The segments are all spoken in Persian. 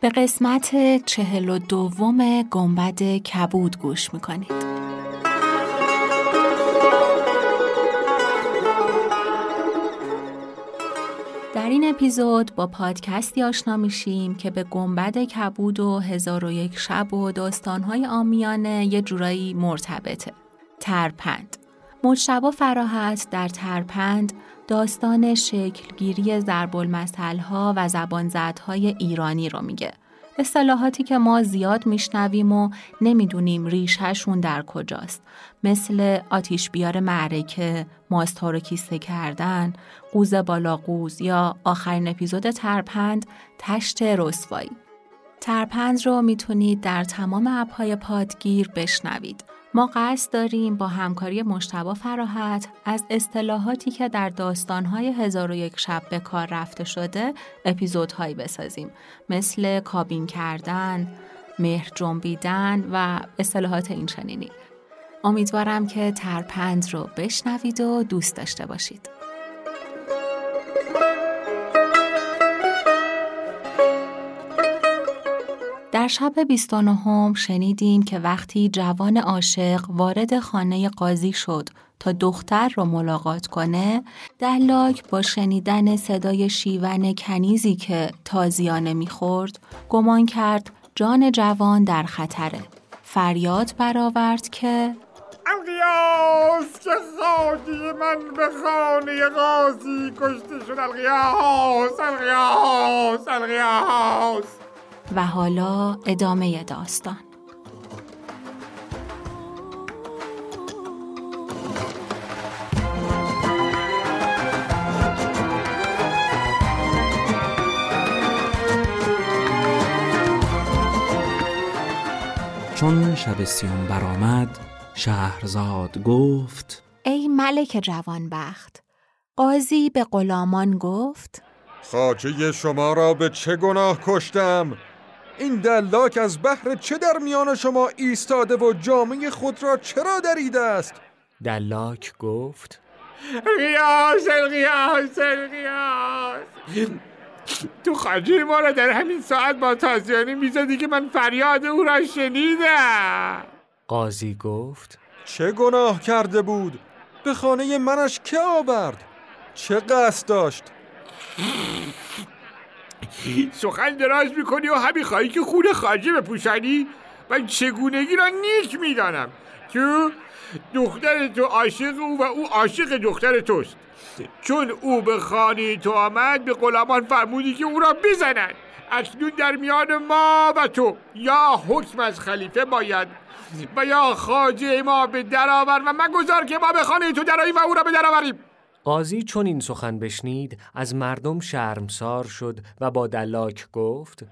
به قسمت چهل و دوم گنبد کبود گوش می‌کنید. در این اپیزود با پادکستی آشنا میشیم که به گنبد کبود و هزار و یک شب و داستانهای آمیانه یه جورایی مرتبطه. ترپند. مجتبا فراحت در ترپند داستان شکلگیری ها و زبانزدهای ایرانی رو میگه. اصطلاحاتی که ما زیاد میشنویم و نمی‌دونیم ریشهشون در کجاست مثل آتیش بیار معرکه، ماستا رو کیسه کردن، قوز بالا قوز یا آخرین اپیزود ترپند تشت رسوایی. ترپند رو می‌تونید در تمام اپهای پادگیر بشنوید. ما قصد داریم با همکاری مشتبا فراحت از اصطلاحاتی که در داستانهای هزار و یک شب به کار رفته شده اپیزودهایی بسازیم مثل کابین کردن، مهر جنبیدن و اصطلاحات این چنینی. امیدوارم که ترپند رو بشنوید و دوست داشته باشید. در شب 29 شنیدیم که وقتی جوان عاشق وارد خانه قاضی شد تا دختر را ملاقات کنه دلاک با شنیدن صدای شیون کنیزی که تازیانه می‌خورد گمان کرد جان جوان در خطره. فریاد برآورد که القیاس که خاکی من به خانه قاضی کشته شد. القیاس القیاس القیاس و حالا ادامه داستان. چون شب سیون برآمد شهرزاد گفت ای ملک جوانبخت قاضی به غلامان گفت خاجه شما را به چه گناه کشتم؟ این دلاک از بحر چه در میان شما ایستاده و جامعه خود را چرا دریده است؟ دلاک گفت القیاس القیاس القیاس تو خاجه ما را در همین ساعت با تازیانی می‌زدی که من فریاد او را شنیدم. قاضی گفت چه گناه کرده بود؟ به خانه منش که آورد؟ چه قصد داشت؟ سخن دراز می‌کنی و همین خواهی که خون خاجه بپوشنی؟ من چگونگی را نیک می‌دانم. تو دختر تو عاشق او و او عاشق دختر توست. چون او به خانه تو آمد به غلامان فرمودی که او را بزنند اکنون در میان ما و تو یا حکم از خلیفه باید و یا خاجه ما به درآور و مگذار که ما به خانه تو دراییم و او را به درآوریم. قاضی چون این سخن بشنید از مردم شرمسار شد و با دلاک گفت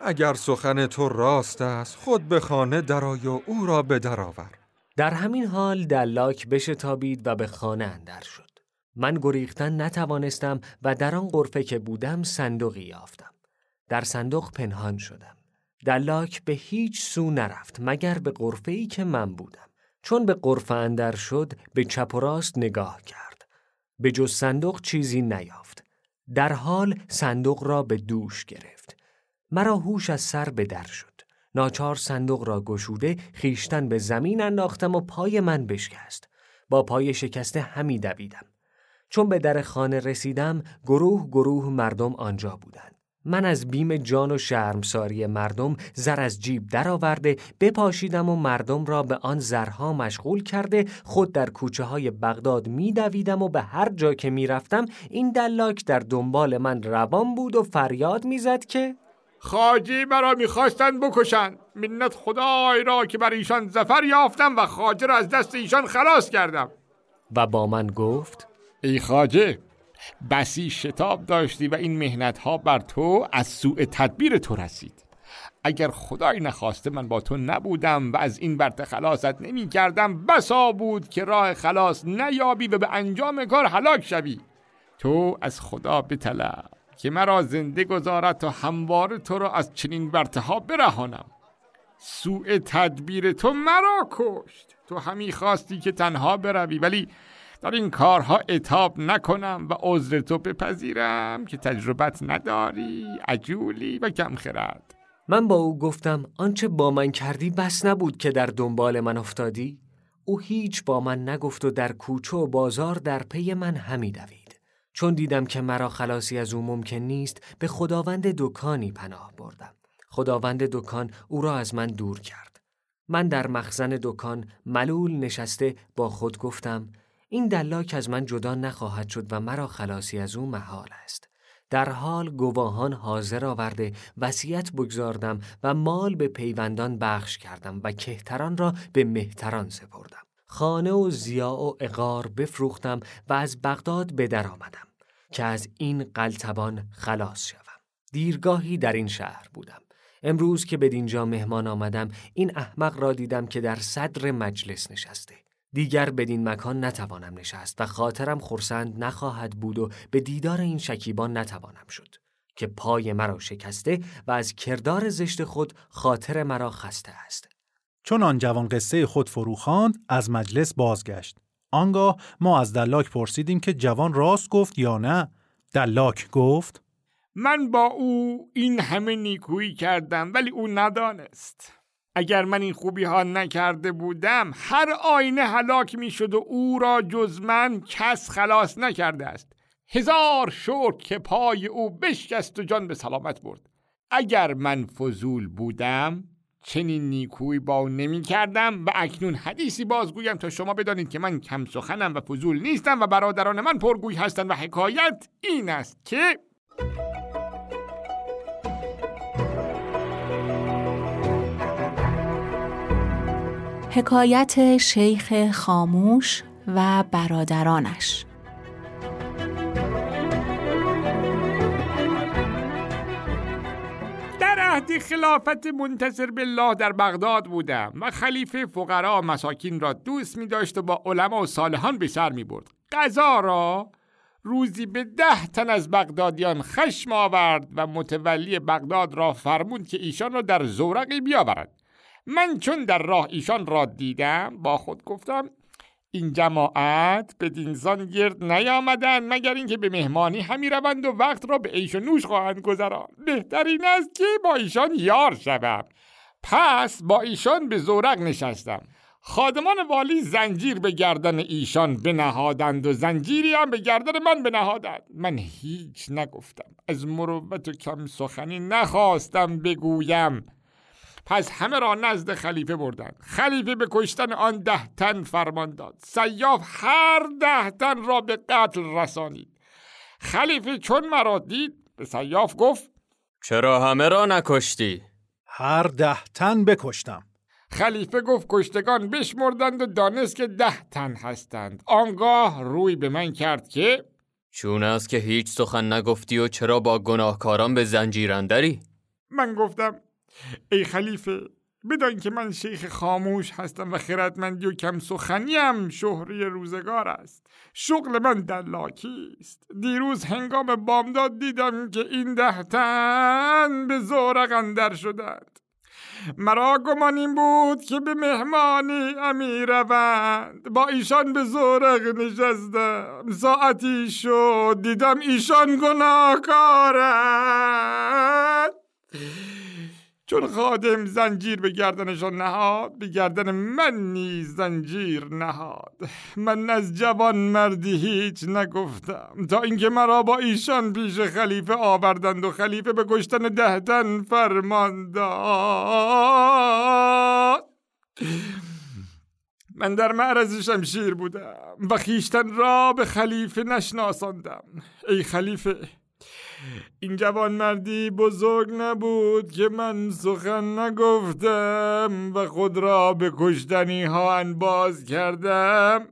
اگر سخن تو راست است خود به خانه درای و او را به درآور در همین حال دلاک بشتابید و به خانه اندر شد. من گریختن نتوانستم و در آن قرفه که بودم صندوقی یافتم. در صندوق پنهان شدم. دلاک به هیچ سو نرفت مگر به قرفه ای که من بودم. چون به قرفه اندر شد به چپ و راست نگاه کرد. به جز صندوق چیزی نیافت. در حال صندوق را به دوش گرفت. مرا هوش از سر به در شد. ناچار صندوق را گشوده خیشتن به زمین انداختم و پای من بشکست. با پای شکسته همی دویدم. چون به در خانه رسیدم گروه گروه مردم آنجا بودند. من از بیم جان و شرمساری مردم زر از جیب درآورده بپاشیدم و مردم را به آن زرها مشغول کرده خود در کوچه های بغداد میدویدم و به هر جا که می‌رفتم این دلاک در دنبال من روان بود و فریاد می‌زد که خاجی مرا می‌خواستند بکشند. منت خدای را که بر ایشان زفر یافتم و خاجه را از دست ایشان خلاص کردم. و با من گفت ای خاجه بسی شتاب داشتی و این مهنت ها بر تو از سوء تدبیر تو رسید. اگر خدای نخواسته من با تو نبودم و از این برت خلاصت نمی کردم بسا بود که راه خلاص نیابی و به انجام کار هلاک شوی. تو از خدا بطلب که مرا زنده گذارد تا همواره تو را از چنین برتها برهانم. سوء تدبیر تو مرا کشت. تو همی خواستی که تنها بروی ولی در این کارها اتاب نکنم و عذر تو بپذیرم که تجربت نداری عجولی و کم خرد. من با او گفتم آنچه با من کردی بس نبود که در دنبال من افتادی. او هیچ با من نگفت و در کوچه و بازار در پی من همی دوید. چون دیدم که مرا خلاصی از او ممکن نیست به خداوند دکانی پناه بردم. خداوند دکان او را از من دور کرد. من در مخزن دکان ملول نشسته با خود گفتم این دلاک از من جدا نخواهد شد و مرا خلاصی از او محال است. در حال گواهان حاضر آورده وصیت بگذاردم و مال به پیوندان بخش کردم و کهتران را به مهتران سپردم. خانه و زیا و اقار بفروختم و از بغداد به در آمدم که از این قلتبان خلاص شوم. دیرگاهی در این شهر بودم. امروز که به دینجا مهمان آمدم این احمق را دیدم که در صدر مجلس نشسته. دیگر بدین مکان نتوانم نشست و خاطرم خورسند نخواهد بود و به دیدار این شکیبان نتوانم شد که پای مرا شکسته و از کردار زشت خود خاطر مرا خسته است. چون آن جوان قصه خود فروخاند از مجلس بازگشت. آنگاه ما از دلاک پرسیدیم که جوان راست گفت یا نه؟ دلاک گفت من با او این همه نیکویی کردم ولی او ندانست. اگر من این خوبی ها نکرده بودم هر آینه هلاک می شد و او را جز من کس خلاص نکرده است. هزار شکر که پای او بشکست و جان به سلامت برد. اگر من فضول بودم چنین نیکوی با نمی کردم و اکنون حدیثی بازگویم تا شما بدانید که من کم سخنم و فضول نیستم و برادران من پرگوی هستند و حکایت این است که حکایت شیخ خاموش و برادرانش. در عهد خلافت منتصر بالله در بغداد بودم و خلیفه فقرا مساکین را دوست می داشت و با علما و صالحان به سر می برد قضا را روزی به ده تن از بغدادیان خشم آورد و متولی بغداد را فرمود که ایشان را در زورقی بیاورد. من چون در راه ایشان را دیدم با خود گفتم این جماعت به دینزان گرد نیامدند مگر اینکه به مهمانی همی روند و وقت را به عیش و نوش خواهند گذران بهترین است که با ایشان یار شوم. پس با ایشان به زورق نشستم. خادمان والی زنجیر به گردن ایشان بنهادند و زنجیری هم به گردن من بنهادند. من هیچ نگفتم. از مروت و کم سخنی نخواستم بگویم. پس همه را نزد خلیفه بردند. خلیفه به کشتن آن ده تن فرمان داد. سیاف هر ده تن را به قتل رسانید. خلیفه چون مرا دید به سیاف گفت چرا همه را نکشتی؟ هر ده تن بکشتم. خلیفه گفت کشتگان بشمردند و دانست که ده تن هستند. آنگاه روی به من کرد که چون است که هیچ سخن نگفتی و چرا با گناهکاران به زنجیرندری؟ من گفتم ای خلیفه بدان که من شیخ خاموش هستم و خردمندی و کم سخنیم شهری روزگار است. شغل من دلاکی است. دیروز هنگام بامداد دیدم که این دهتن به زورق اندر شدند. مرا گمان این بود که به مهمانی امی روند. با ایشان به زورق نشستم. ساعتی شد دیدم ایشان گناهکارند. چون خادم زنجیر به گردنشان نهاد به گردن من نیز زنجیر نهاد. من از جوان مردی هیچ نگفتم. تا اینکه مرا با ایشان پیش خلیفه آوردند و خلیفه به کشتن دهتن فرمان داد من در معرض شمشیر بودم و خیشتن را به خلیفه نشناساندم. ای خلیفه این جوان مردی بزرگ نبود که من سخن نگفتم و خود را به کشتنی ها انباز کردم.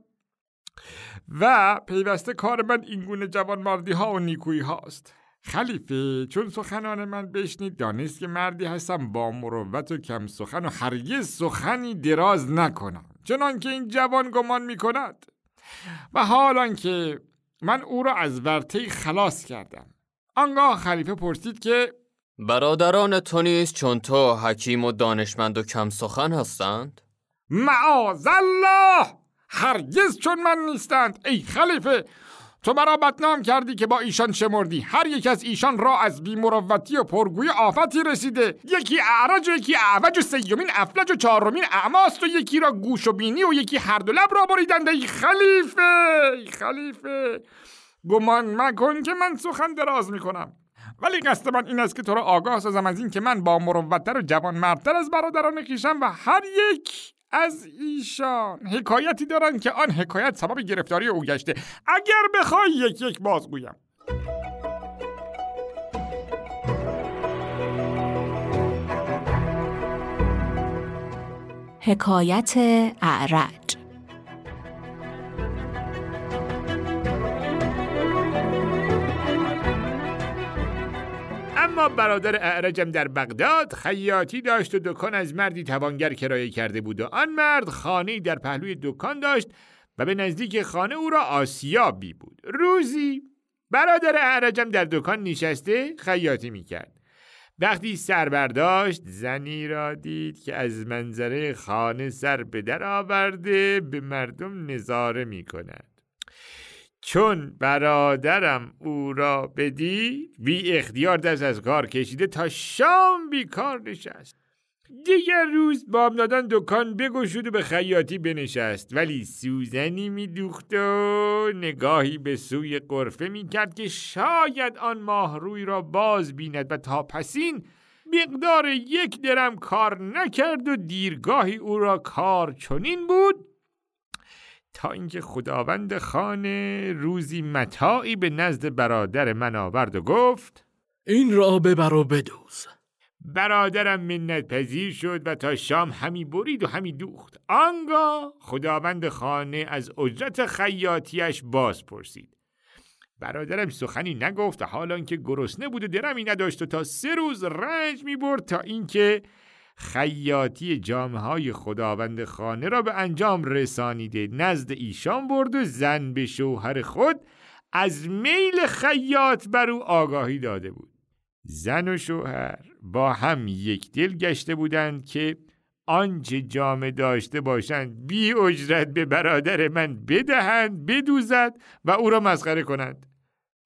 و پیوسته کار من این گونه جوان مردی ها و نیکویی هاست خلیفه چون سخنان من بشنید دانست که مردی هستم با مروت و کم سخن و هرگز سخنی دراز نکنم چنان که این جوان گمان می کند و حالان که من او را از ورطه خلاص کردم. آنگاه خلیفه پرسید که برادران تو نیست چون تو حکیم و دانشمند و کم سخن هستند؟ معاذ الله! هرگز چون من نیستند. ای خلیفه تو مرا بدنام کردی که با ایشان شمردی. هر یک از ایشان را از بیمروتی و پرگوی آفتی رسیده. یکی اعرج و یکی اعوج و سیومین افلج و چهارمین اعماست و یکی را گوش و بینی و یکی هر دو لب را بریدند. ای خلیفه ای خلیفه! گمان مکن که من سخن دراز می‌کنم. ولی قصد من این است که تو را آگاه سازم از این که من با مروتتر و جوان مردتر از برادران خیشم و هر یک از ایشان حکایتی دارند که آن حکایت سبب گرفتاری او گشته. اگر بخوای یک یک بازگویم. حکایت اعرج اما برادر اعرجم در بغداد خیاطی داشت و دکان از مردی توانگر کرایه کرده بود و آن مرد خانه در پهلوی دکان داشت و به نزدیک خانه او را آسیابی بود روزی برادر اعرجم در دکان نشسته خیاطی می‌کرد وقتی سر برداشت زنی را دید که از منظره خانه سر به در آورده به مردم نظاره می کند. چون برادرم او را بدید بی اختیار دست از کار کشیده تا شام بیکار نشست. دیگر روز بامدادان دکان بگشود و به خیاطی بنشست. ولی سوزنی میدوخت و نگاهی به سوی قرفه می‌کرد که شاید آن ماه روی را باز بیند و تا پسین مقدار یک درم کار نکرد و دیرگاهی او را کار چنین بود تا اینکه خداوند خانه روزی متاعی به نزد برادر من آورد و گفت این را ببر و بدوز. برادرم منت پذیر شد و تا شام همی برید و همی دوخت. آنگاه خداوند خانه از اجرت خیاطیش باز پرسید برادرم سخنی نگفت حالان که گرسنه بود و درمی نداشت و تا سه روز رنج می برد تا اینکه خیاطی جامعه های خداوند خانه را به انجام رسانیده. نزد ایشان برد و زن به شوهر خود از میل خیاط بر او آگاهی داده بود. زن و شوهر با هم یک دل گشته بودند که آنچه جامه داشته باشند بی اجرت به برادر من بدهند بدوزد و او را مسخره کنند.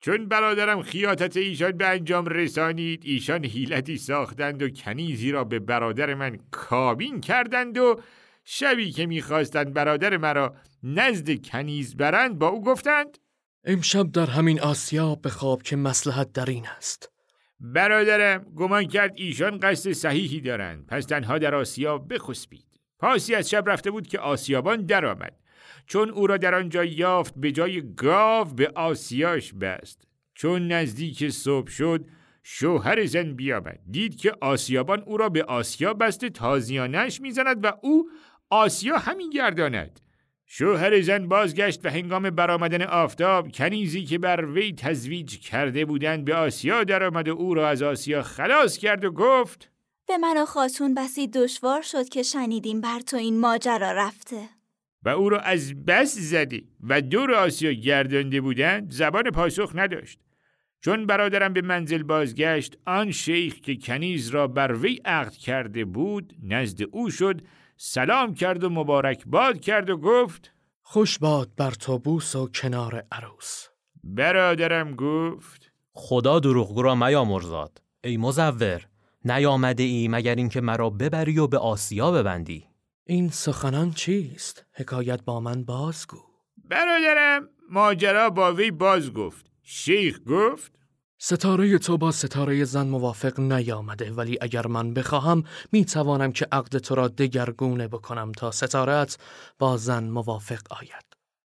چون برادرم خیاطت ایشان به انجام رسانید ایشان حیلتی ساختند و کنیزی را به برادر من کابین کردند و شبی که می‌خواستند برادر مرا نزد کنیز برند با او گفتند امشب در همین آسیا بخواب که مسلحت در این است. برادرم گمان کرد ایشان قصد صحیحی دارند پس تنها در آسیا بخسبید. پاسی از شب رفته بود که آسیابان درآمد. چون او را در آنجا یافت به جای گاو به آسیاش بست. چون نزدیک صبح شد شوهر زن بیامد. دید که آسیابان او را به آسیا بسته تازیانش می‌زند و او آسیا همین گرداند. شوهر زن بازگشت و هنگام برآمدن آفتاب کنیزی که بر وی تزویج کرده بودند به آسیا درآمد و او را از آسیا خلاص کرد و گفت به من و خاتون بسی دشوار شد که شنیدیم بر تو این ماجرا رفته. و او را از بس زده و دور آسیا گردانده بودند زبان پاسخ نداشت. چون برادرم به منزل بازگشت آن شیخ که کنیز را بر وی عقد کرده بود نزد او شد سلام کرد و مبارک باد کرد و گفت خوش باد بر تو بوس و کنار عروس. برادرم گفت خدا دروغگو را میامرزاد. ای مزور نیامده ای مگر اینکه مرا ببری و به آسیا ببندی؟ این سخنان چیست؟ حکایت با من بازگو. برادرم ماجرا با وی باز گفت. شیخ گفت؟ ستاره تو با ستاره زن موافق نیامده ولی اگر من بخواهم می توانم که عقد تو را دگرگونه بکنم تا ستارت با زن موافق آید.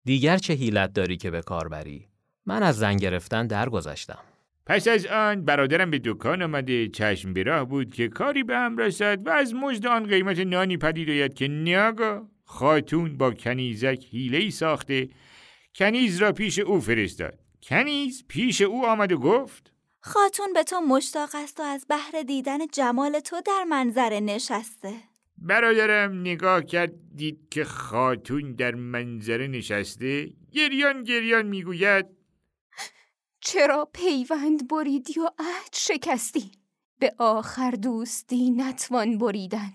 دیگر چه حیلت داری که به کار بری؟ من از زن گرفتن درگذشتم. پس از آن برادرم به دکان آمده چشم براه بود که کاری به هم رسد و از مجد آن قیمت نانی پدید آید که ناگا خاتون با کنیزک حیله ساخته. کنیز را پیش او فرستاد. کنیز پیش او آمد و گفت خاتون به تو مشتاق است و از بهر دیدن جمال تو در منظره نشسته. برادرم نگاه کرد دید که خاتون در منظره نشسته. گریان گریان می‌گوید چرا پیوند بریدی و عهد شکستی؟ به آخر دوستی نتوان بریدن.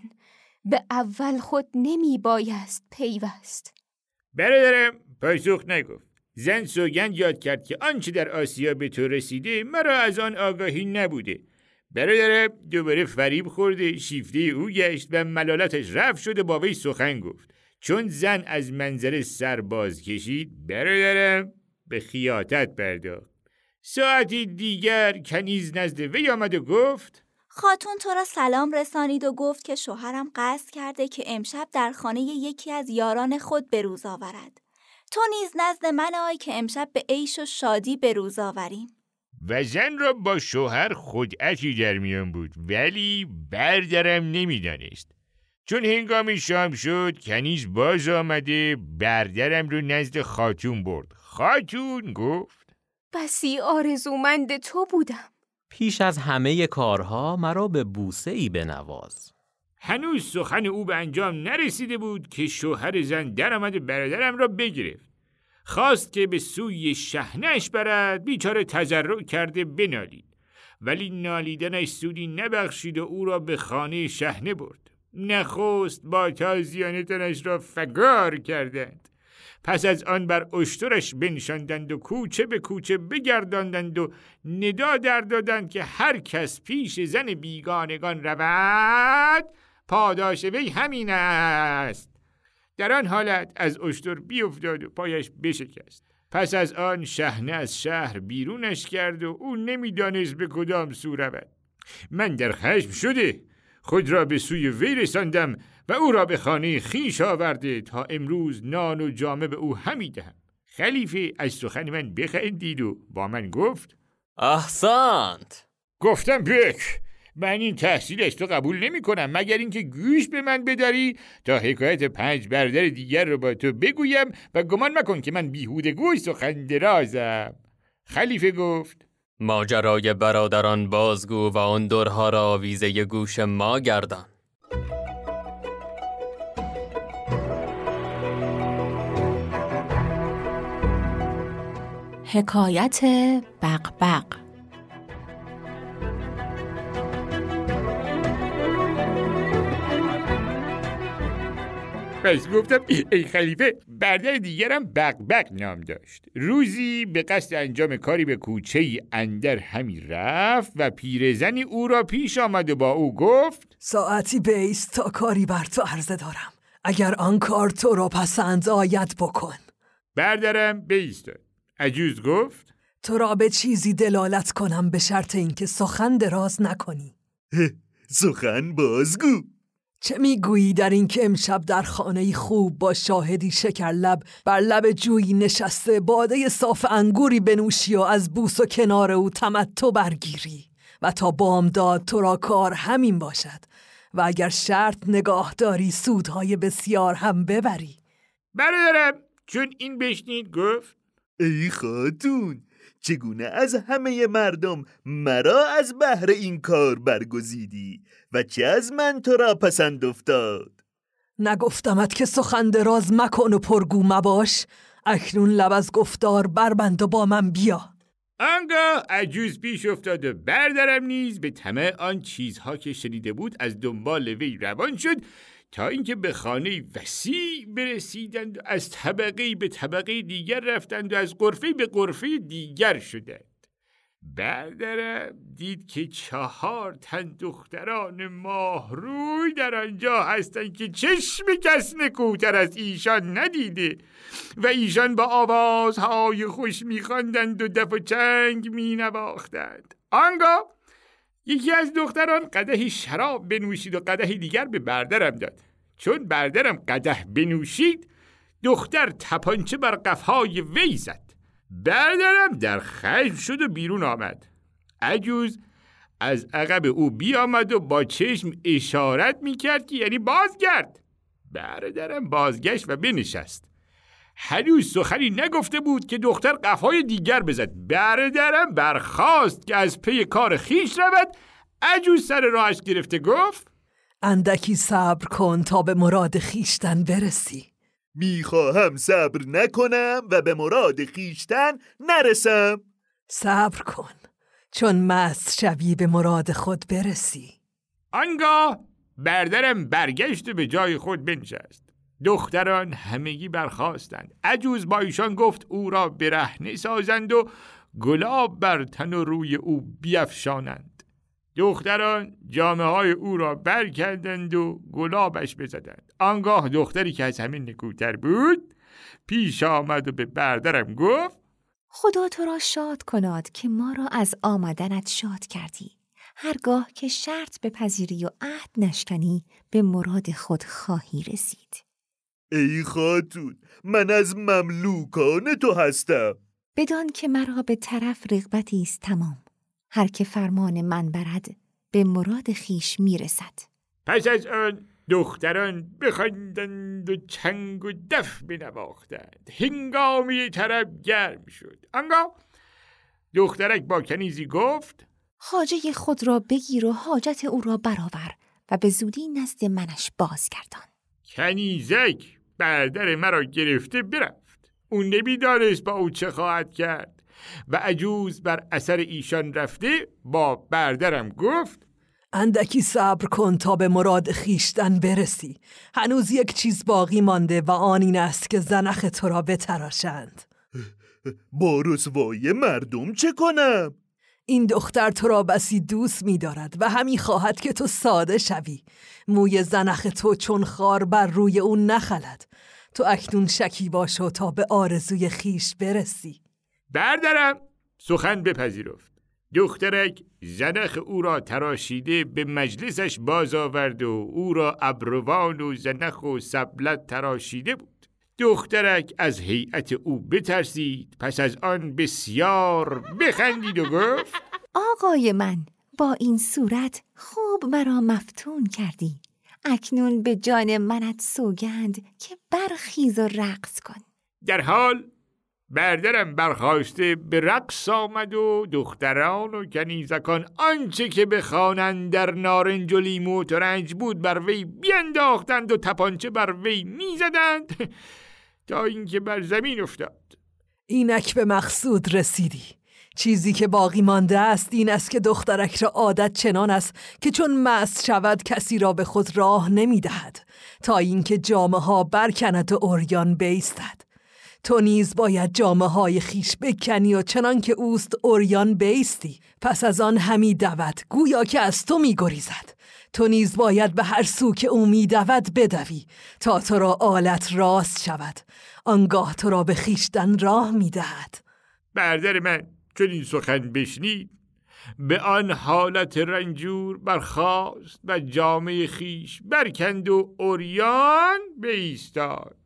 به اول خود نمی بایست پیوست. برادرم پاسخ نگفت. زن سوگند یاد کرد که آنچه در آسیا به تو رسیده مرا از آن آگاهی نبوده. برادرم دوباره فریب خورده شیفته او گشت و ملالتش رفت شده با وی سخن گفت. چون زن از منظر سر باز کشید برادرم به خیاطت پرداخت. ساعتی دیگر کنیز نزد وی آمد و گفت خاتون تو را سلام رسانید و گفت که شوهرم قصد کرده که امشب در خانه یکی از یاران خود به روز آورد. تو نیز نزد من آی که امشب به عیش و شادی به روز آوریم. و زن را با شوهر خدعتی در میان بود ولی بردرم نمی‌دانست. چون هنگام شام شد کنیز باز آمده بردرم رو نزد خاتون برد. خاتون گفت بسی آرزومند تو بودم. پیش از همه کارها مرا به بوسه ای بنواز. هنوز سخن او به انجام نرسیده بود که شوهر زن درآمد برادرم را بگرفت. خواست که به سوی شهنش برد بیچاره تجرع کرده بنالید. ولی نالیدنش سودی نبخشید و او را به خانه شهنه برد. نخست با تازیانه تنش را فگار کردند. پس از آن بر اشترش بنشاندند و کوچه به کوچه بگرداندند و ندا در دادند که هر کس پیش زن بیگانگان رود پاداش وی همین است. در آن حالت از اشتر بیفتاد و پایش بشکست. پس از آن شهنه از شهر بیرونش کرد و او نمی‌دانست به کدام سو رود. من در خشم شده خود را به سوی وی رساندم و او را به خانه خیش آورده تا امروز نان و جامه به او همی دهم. خلیفه از سخن من بخندید و با من گفت احسنت. گفتم بک من این تحصیلش تو قبول نمی کنم مگر اینکه گوش به من بداری تا حکایت پنج بردر دیگر رو با تو بگویم و گمان مکن که من بیهوده گوش سخن درازم خلیفه گفت ماجرای برادران بازگو و آن درها را آویزه گوش ما گردان. حکایت بقبق پس گفتم ای خلیفه بردر دیگرم بقبق نام داشت. روزی به قصد انجام کاری به کوچه ای اندر همی رفت و پیرزنی او را پیش آمد و با او گفت ساعتی بیست تا کاری بر تو عرضه دارم. اگر آن کار تو را پسند آید بکن. بردرم بیستاد. عجوز گفت تو را به چیزی دلالت کنم به شرط اینکه سخن دراز نکنی. سخن بازگو. چه می‌گویی در این که امشب در خانه خوب با شاهدی شکر لب بر لب جویی نشسته باده صاف انگوری بنوشی و از بوس و کنار او تمتع برگیری و تا بامداد تو را کار همین باشد و اگر شرط نگاه داری سودهای بسیار هم ببری. برادرم چون این بشنید گفت ای خاتون چگونه از همه مردم مرا از بهر این کار برگزیدی و چه از من تو را پسند افتاد؟ نگفتمت که سخن دراز مکن و پرگو مباش اکنون لب از گفتار بربند و با من بیا. آنگاه عجوز پیش افتاد و بردرم نیز به طمع آن چیزها که شنیده بود از دنبال وی روان شد تا اینکه به خانه وسیع برسیدند و از طبقه به طبقه دیگر رفتند و از قرفه به قرفه دیگر شدند. بردرم دید که چهار تن دختران ماهروی در آنجا هستند که چشم کس نکوتر از ایشان ندیده و ایشان با آوازهای خوش میخواندند و دف و چنگ مینواختند. آنگاه یکی از دختران قدهی شراب بنوشید و قدهی دیگر به بردرم داد. چون بردرم قده بنوشید دختر تپانچه بر قفهای وی زد. بردرم در خشم شد و بیرون آمد. عجوز از عقب او بیامد و با چشم اشارت می‌کرد که یعنی بازگرد. بردرم بازگشت و بنشست. هنوز سخنی نگفته بود که دختر قفای دیگر بزد. برادرم برخواست که از پی کار خیش رود. عجوز سر راهش گرفته گفت اندکی صبر کن تا به مراد خیشتن برسی. می‌خواهم صبر نکنم و به مراد خیشتن نرسم. صبر کن چون مست شوی به مراد خود برسی. آنگاه بردرم برگشت و به جای خود بنشست. دختران همگی برخواستند عجوز با ایشان گفت او را برهنه سازند و گلاب بر تن و روی او بیفشانند. دختران جامعه های او را برکردند و گلابش بزدند. آنگاه دختری که از همین نکوتر بود پیش آمد و به بردرم گفت خدا تو را شاد کناد که ما را از آمدنت شاد کردی. هرگاه که شرط به پذیری و عهد نشکنی به مراد خود خواهی رسید. ای خاتون من از مملوکان تو هستم. بدان که مرا به طرف رغبتی است تمام. هر که فرمان من برد به مراد خیش می‌رسد. پس از آن دختران بخواندند و چنگ و دف بنواختند. هنگامی طرب گرم شد. آنگاه دخترک با کنیزی گفت خاجه خود را بگیر و حاجت او را برآور و به زودی نزد منش بازگردان. کنیزک! بردر مرا گرفته برفت. او نمی‌دانست با او چه خواهد کرد. و عجوز بر اثر ایشان رفته با بردرم گفت اندکی صبر کن تا به مراد خیشتن برسی. هنوز یک چیز باقی مانده و آن این است که زنخ تو را بتراشند. با رسوای مردم چه کنم؟ این دختر تو را بسی دوست می دارد و همی خواهد که تو ساده شوی. موی زنخ تو چون خار بر روی اون نخلد. تو اکنون شکی باشو تا به آرزوی خیش برسی. بردرم. سخن بپذیرفت. دخترک زنخ او را تراشیده به مجلسش باز آورد و او را ابروان و زنخ و سبلت تراشیده بود. دخترک از هیئت او بترسید. پس از آن بسیار بخندید و گفت آقای من با این صورت خوب مرا مفتون کردی. اکنون به جان منت سوگند که برخیز و رقص کن. در حال بردرم برخواسته به رقص آمد و دختران و کنیزکان آنچه که بخوانند در نارنج و لیمو و ترنج بود بر وی بینداختند و تپانچه بر وی می‌زدند تا اینکه بر زمین افتاد. اینک به مقصود رسیدی. چیزی که باقی مانده است این است که دخترک را عادت چنان است که چون مست شود کسی را به خود راه نمی دهد تا اینکه جامعه ها برکند و اوریان بیستد. تو نیز باید جامعه های خیش بکنی و چنان که اوست اوریان بیستی. پس از آن همی دود گویا که از تو می گریزد. تو نیز باید به هر سو که او می دود بدوی تا تو را آلت راست شود. آنگاه تو را به خیشتن راه می دهد. بردر من. چون این سخن بشنید به آن حالت رنجور برخاست و جامعه خیش برکند و اوریان بیستاد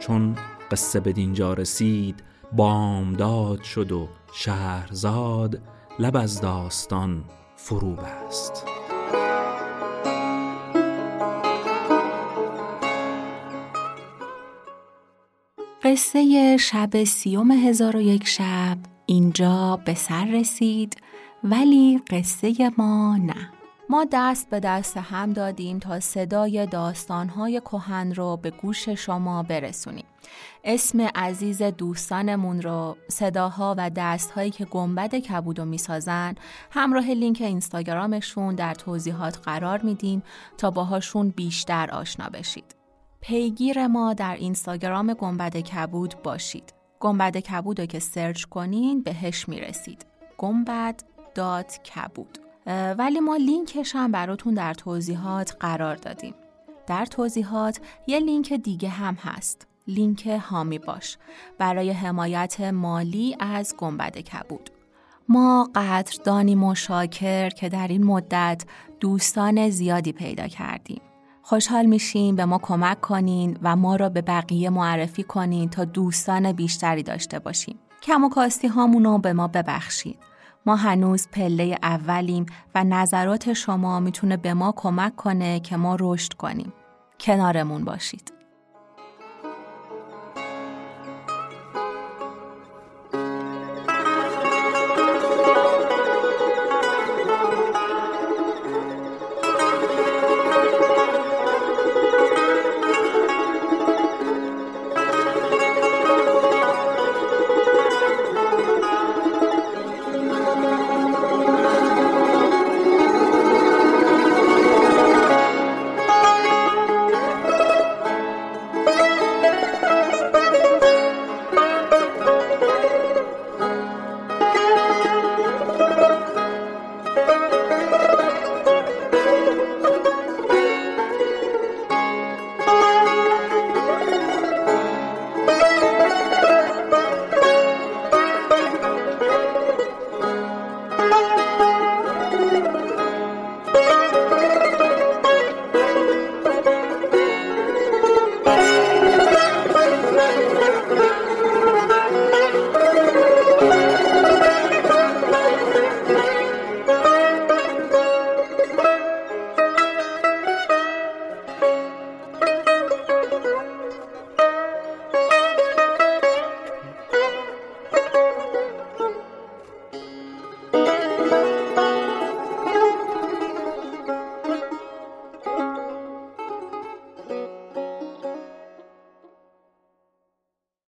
چون قصه به دینجا رسید بامداد شد و شهرزاد لب از داستان فرو بست قصه شب سیوم هزار و یک شب اینجا به سر رسید ولی قصه ما نه. ما دست به دست هم دادیم تا صدای داستانهای کهن رو به گوش شما برسونیم. اسم عزیز دوستانمون رو صداها و دستهایی که گنبد کبودو می‌سازن همراه لینک اینستاگرامشون در توضیحات قرار میدیم تا باهاشون بیشتر آشنا بشید. پیگیر ما در اینستاگرام گنبد کبود باشید. گنبد کبود رو که search کنین بهش می‌رسید. گنبد dot کبود ولی ما لینکش هم براتون در توضیحات قرار دادیم. در توضیحات یه لینک دیگه هم هست. لینک هامی باش. برای حمایت مالی از گنبد کبود. ما قدردانیم و شاکر که در این مدت دوستان زیادی پیدا کردیم. خوشحال میشیم به ما کمک کنین و ما را به بقیه معرفی کنین تا دوستان بیشتری داشته باشیم کم و کاستی هامونو به ما ببخشید ما هنوز پله اولیم و نظرات شما می‌تونه به ما کمک کنه که ما رشد کنیم. کنارمون باشید.